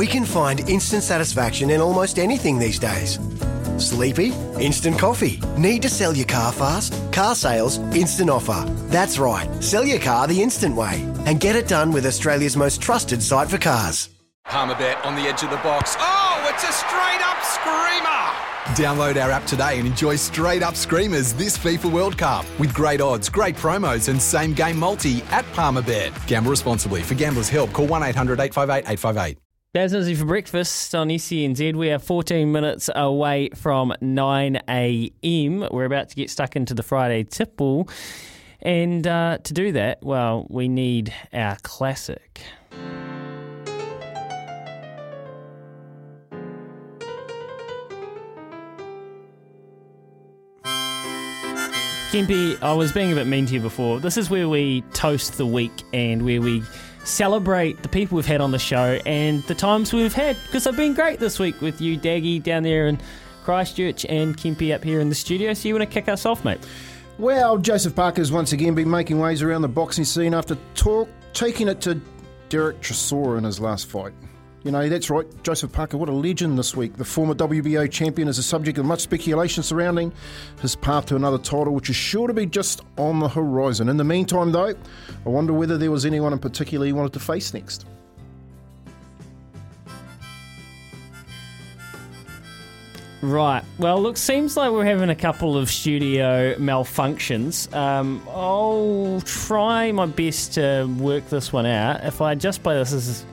We can find instant satisfaction in almost anything these days. Sleepy? Instant coffee. Need to sell your car fast? Car sales, instant offer. That's right, sell your car the instant way and get it done with Australia's most trusted site for cars. Palmerbet on the edge of the box. Oh, it's a straight up screamer! Download our app today and enjoy straight up screamers this FIFA World Cup with great odds, great promos, and same game multi at Palmerbet. Gamble responsibly. For gamblers' help, call 1 800 858 858. Nizzy for breakfast on SENZ. We are 14 minutes away from 9 a.m. We're about to get stuck into the Friday tipple. And uh, to do that, well, we need our classic. Kempi, I was being a bit mean to you before. This is where we toast the week and where we celebrate the people we've had on the show and the times we've had because they've been great this week with you, Daggy, down there in Christchurch and Kempi up here in the studio. So you want to kick us off, mate? Well, Joseph Parker's once again been making waves around the boxing scene after talk, taking it to Derek Chisora in his last fight. You know, that's right, Joseph Parker, what a legend this week. The former WBO champion is a subject of much speculation surrounding his path to another title, which is sure to be just on the horizon. In the meantime, though, I wonder whether there was anyone in particular he wanted to face next. Right. Well, look, seems like we're having a couple of studio malfunctions. Um, I'll try my best to work this one out. If I just play this as.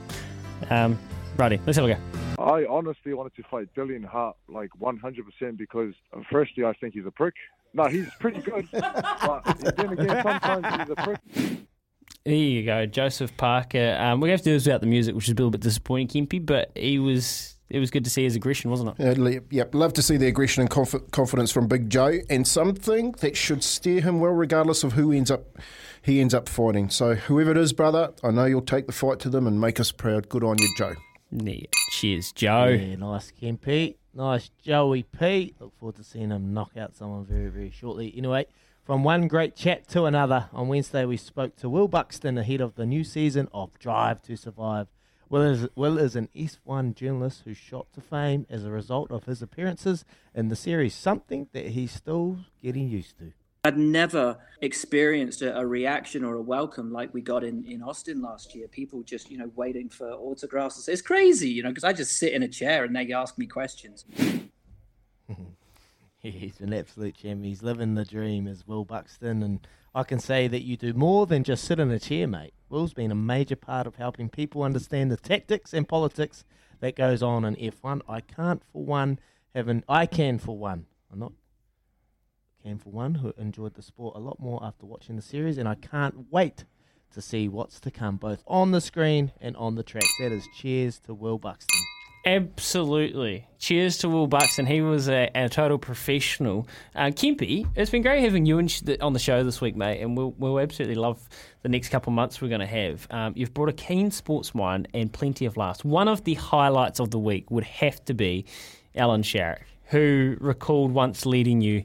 Um, righty, let's have a go. I honestly wanted to fight Dillian Hart like 100% because, uh, firstly, I think he's a prick. No, he's pretty good. but then again, sometimes he's a prick. There you go, Joseph Parker. Um, we have to do this without the music, which is a little bit disappointing, Kimpy, but he was. It was good to see his aggression, wasn't it? Uh, yep, love to see the aggression and conf- confidence from Big Joe, and something that should steer him well, regardless of who ends up he ends up fighting. So whoever it is, brother, I know you'll take the fight to them and make us proud. Good on you, Joe. Yeah. Cheers, Joe. Yeah, nice, pete Nice, Joey P. Look forward to seeing him knock out someone very, very shortly. Anyway, from one great chat to another, on Wednesday we spoke to Will Buxton ahead of the new season of Drive to Survive. Will is, Will is an F1 journalist who shot to fame as a result of his appearances in the series, something that he's still getting used to. I'd never experienced a, a, reaction or a welcome like we got in, in Austin last year. People just, you know, waiting for autographs. It's crazy, you know, because I just sit in a chair and they ask me questions. He's an absolute champ. He's living the dream as Will Buxton. And I can say that you do more than just sit in a chair, mate. Will's been a major part of helping people understand the tactics and politics that goes on in F1. I can't, for one, have an. I can, for one. I'm not can for one who enjoyed the sport a lot more after watching the series, and I can't wait to see what's to come, both on the screen and on the track. That is cheers to Will Buxton. Absolutely. Cheers to Will Buxton. He was a, a total professional. Uh, it's been great having you on the show this week, mate, and we'll, we'll absolutely love the next couple of months we're going to have. Um, you've brought a keen sports mind and plenty of laughs. One of the highlights of the week would have to be Alan Sharrock, who recalled once leading you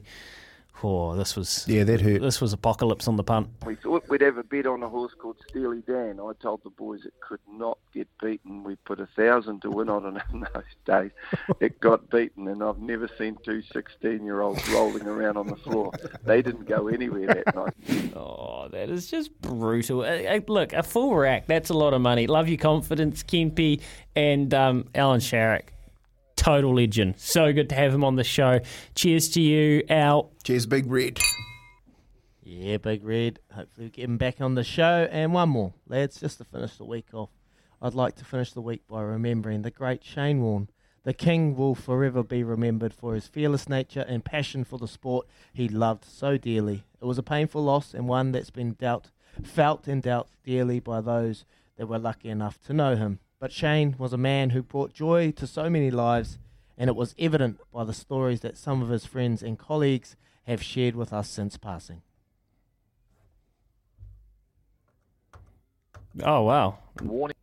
Oh, this was yeah, that hurt. This was apocalypse on the punt. We thought we'd have a bet on a horse called Steely Dan. I told the boys it could not get beaten. We put a thousand to win on it in those days. It got beaten, and I've never seen two 16-year-olds rolling around on the floor. They didn't go anywhere that night. Oh, that is just brutal. Uh, uh, look, a full rack. That's a lot of money. Love your confidence, Kempi and um, Alan Sharrock total legend. So good to have him on the show. Cheers to you, Al. Cheers, Big Red. Yeah, Big Red. Hopefully, we get him back on the show. And one more, lads, just to finish the week off. I'd like to finish the week by remembering the great Shane Warne. The King will forever be remembered for his fearless nature and passion for the sport he loved so dearly. It was a painful loss and one that's been dealt, felt and dealt dearly by those that were lucky enough to know him But Shane was a man who brought joy to so many lives, and it was evident by the stories that some of his friends and colleagues have shared with us since passing. Oh wow! Warney,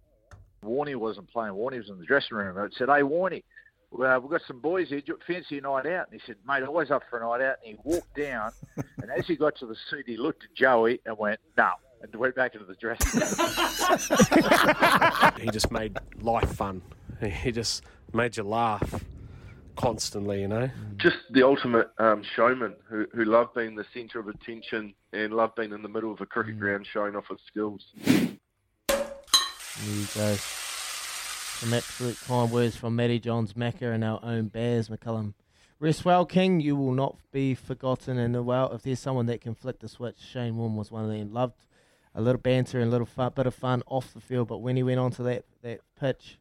Warney wasn't playing. Warney was in the dressing room. I said, "Hey, Warney, well, we've got some boys here. Fancy a night out?" And he said, "Mate, always up for a night out." And he walked down, and as he got to the seat, he looked at Joey and went, "No," and went back into the dressing room. he just made life fun. He just made you laugh constantly, you know. Just the ultimate um, showman who, who loved being the centre of attention and loved being in the middle of a cricket ground showing off his skills. There you go. Some absolute kind words from Matty Johns Macca and our own Baz McCullum. Rest well, King. You will not be forgotten. And well, if there's someone that can flick the switch, Shane Warne was one of them. Loved a little banter and a little fun, bit of fun off the field, but when he went onto that, that pitch,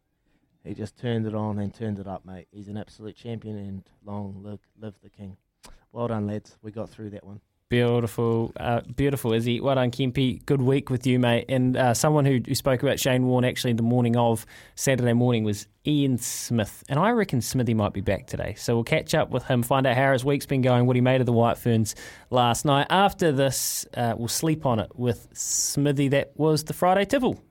he just turned it on and turned it up, mate. He's an absolute champion, and long live, live the King. Well done, lads. We got through that one. Beautiful, uh, beautiful, Izzy. Well done, Kempy. Good week with you, mate. And uh, someone who, who spoke about Shane Warne actually the morning of Saturday morning was Ian Smith. And I reckon Smithy might be back today. So we'll catch up with him, find out how his week's been going, what he made of the White Ferns last night. After this, uh, we'll sleep on it with Smithy. That was the Friday Tipple.